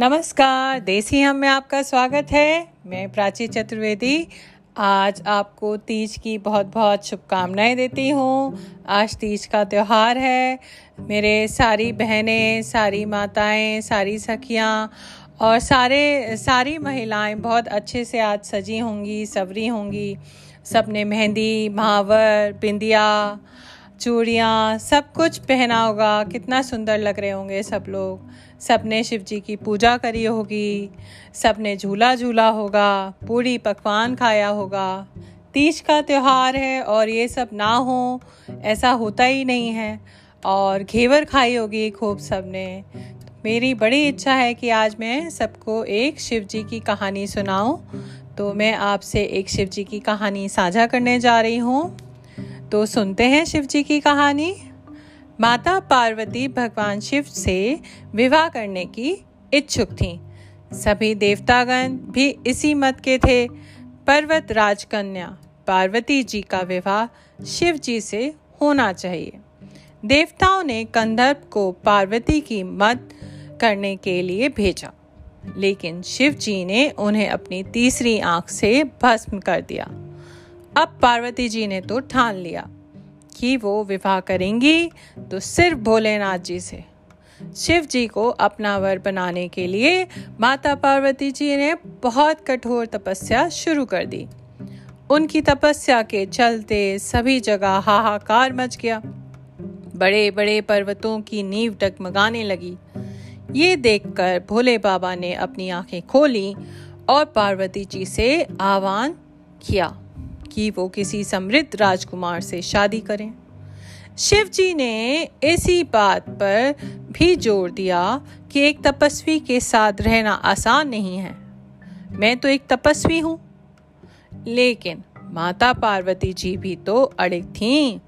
नमस्कार, देसी हम में आपका स्वागत है। मैं प्राची चतुर्वेदी। आज आपको तीज की बहुत बहुत शुभकामनाएँ देती हूँ। आज तीज का त्यौहार है। मेरे सारी बहनें, सारी माताएँ, सारी सखियाँ और सारे, सारी महिलाएँ बहुत अच्छे से आज सजी होंगी सवरी होंगी। सबने मेहंदी महावर बिंदिया चूड़ियाँ, सब कुछ पहना होगा। कितना सुंदर लग रहे होंगे सब लोग। सबने शिव जी की पूजा करी होगी। सबने झूला झूला होगा। पूरी पकवान खाया होगा। तीज का त्यौहार है और ये सब ना हो, ऐसा होता ही नहीं है। और घेवर खाई होगी खूब सबने मेरी बड़ी इच्छा है कि आज मैं सबको एक शिव जी की कहानी सुनाऊं। तो मैं आपसे एक शिव जी की कहानी साझा करने जा रही हूँ। तो सुनते हैं शिव जी की कहानी। माता पार्वती भगवान शिव से विवाह करने की इच्छुक थीं। सभी देवतागण भी इसी मत के थे। पर्वत राजकन्या पार्वती जी का विवाह शिव जी से होना चाहिए। देवताओं ने कंधर्प को पार्वती की मत करने के लिए भेजा। लेकिन शिव जी ने उन्हें अपनी तीसरी आँख से भस्म कर दिया। अब पार्वती जी ने तो ठान लिया कि वो विवाह करेंगी तो सिर्फ़ भोलेनाथ जी से। शिव जी को अपना वर बनाने के लिए माता पार्वती जी ने बहुत कठोर तपस्या शुरू कर दी। उनकी तपस्या के चलते सभी जगह हाहाकार मच गया। बड़े बड़े पर्वतों की नींव डगमगाने लगी। ये देखकर भोले बाबा ने अपनी आँखें खोली और पार्वती जी से आह्वान किया। कि वो किसी समृद्ध राजकुमार से शादी करें। शिव जी ने इसी बात पर भी ज़ोर दिया कि एक तपस्वी के साथ रहना आसान नहीं है। मैं तो एक तपस्वी हूँ। लेकिन माता पार्वती जी भी तो अड़िग थीं।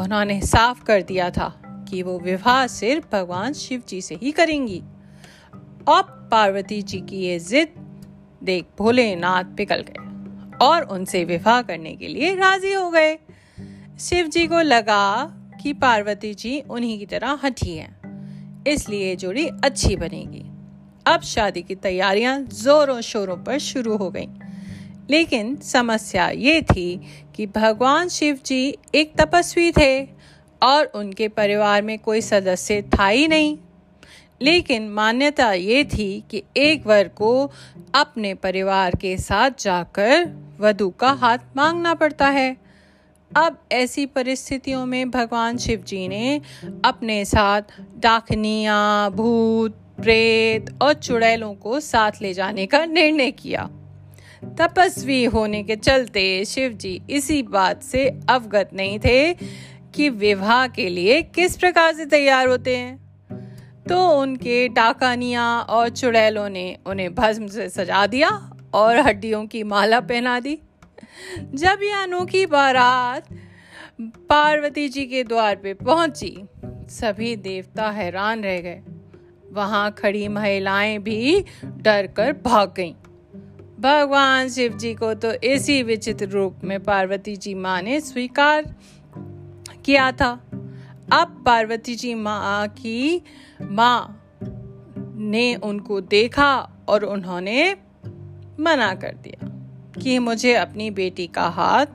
उन्होंने साफ़ कर दिया था कि वो विवाह सिर्फ़ भगवान शिव जी से ही करेंगी। अब पार्वती जी की ये जिद, देख भोलेनाथ पिघल गए। और उनसे विवाह करने के लिए राज़ी हो गए। शिव जी को लगा कि पार्वती जी उन्हीं की तरह हठी हैं, इसलिए जोड़ी अच्छी बनेगी। अब शादी की तैयारियाँ जोरों शोरों पर शुरू हो गईं। लेकिन समस्या ये थी कि भगवान शिव जी एक तपस्वी थे और उनके परिवार में कोई सदस्य था ही नहीं। लेकिन मान्यता ये थी कि एक वर को अपने परिवार के साथ जाकर वधु का हाथ मांगना पड़ता है। अब ऐसी परिस्थितियों में भगवान शिव जी ने अपने साथ डाकनिया, भूत, प्रेत और चुड़ैलों को साथ ले जाने का निर्णय किया। तपस्वी होने के चलते शिव जी इसी बात से अवगत नहीं थे कि विवाह के लिए किस प्रकार से तैयार होते हैं। तो उनके डाकानिया और चुड़ैलों ने उन्हें भस्म से सजा दिया और हड्डियों की माला पहना दी। जब यह अनोखी बारात पार्वती जी के द्वार पे पहुँची, सभी देवता हैरान रह गए। वहाँ खड़ी महिलाएँ भी डर कर भाग गईं। भगवान शिव जी को तो इसी विचित्र रूप में पार्वती जी माँ ने स्वीकार किया था। अब पार्वती जी माँ की माँ ने उनको देखा और उन्होंने मना कर दिया कि मुझे अपनी बेटी का हाथ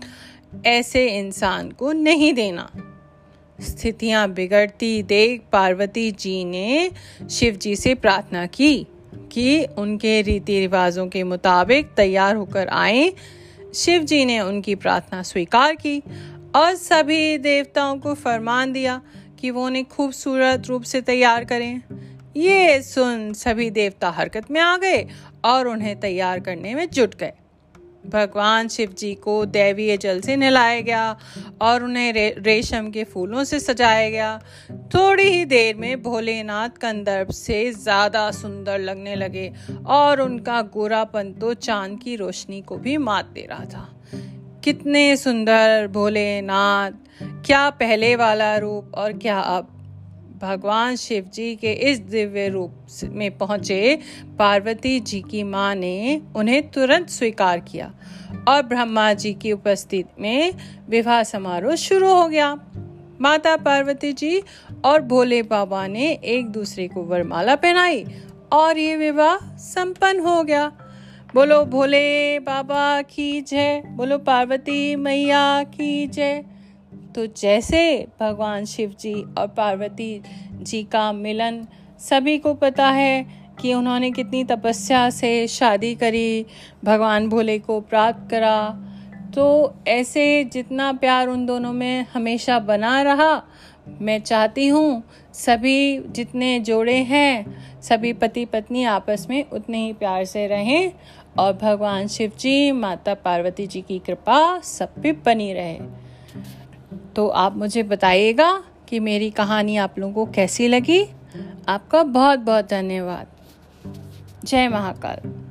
ऐसे इंसान को नहीं देना। स्थितियाँ बिगड़ती देख पार्वती जी ने शिव जी से प्रार्थना की कि उनके रीति रिवाजों के मुताबिक तैयार होकर आए। शिव जी ने उनकी प्रार्थना स्वीकार की और सभी देवताओं को फरमान दिया कि वो उन्हें खूबसूरत रूप से तैयार करें। ये सुन सभी देवता हरकत में आ गए और उन्हें तैयार करने में जुट गए। भगवान शिव जी को दैवीय जल से नहलाया गया और उन्हें रे, रेशम के फूलों से सजाया गया। थोड़ी ही देर में भोलेनाथ कंदर्प से ज़्यादा सुंदर लगने लगे और उनका गोरापन तो चाँद की रोशनी को भी मात दे रहा था। कितने सुंदर भोलेनाथ क्या पहले वाला रूप और क्या अब। भगवान शिव जी के इस दिव्य रूप में पहुँचे पार्वती जी की माँ ने उन्हें तुरंत स्वीकार किया और ब्रह्मा जी की उपस्थिति में विवाह समारोह शुरू हो गया। माता पार्वती जी और भोले बाबा ने एक दूसरे को वरमाला पहनाई और ये विवाह संपन्न हो गया। बोलो, भोले बाबा की जय, बोलो, पार्वती मैया की जय। तो जैसे भगवान शिव जी और पार्वती जी का मिलन सभी को पता है कि उन्होंने कितनी तपस्या से शादी करी, भगवान भोले को प्राप्त करा। तो ऐसे जितना प्यार उन दोनों में हमेशा बना रहा, मैं चाहती हूँ सभी जितने जोड़े हैं, सभी पति पत्नी आपस में उतने ही प्यार से रहें और भगवान शिव जी, माता पार्वती जी की कृपा सब पे बनी रहे। तो आप मुझे बताइएगा कि मेरी कहानी आप लोगों को कैसी लगी। आपका बहुत बहुत धन्यवाद। जय महाकाल।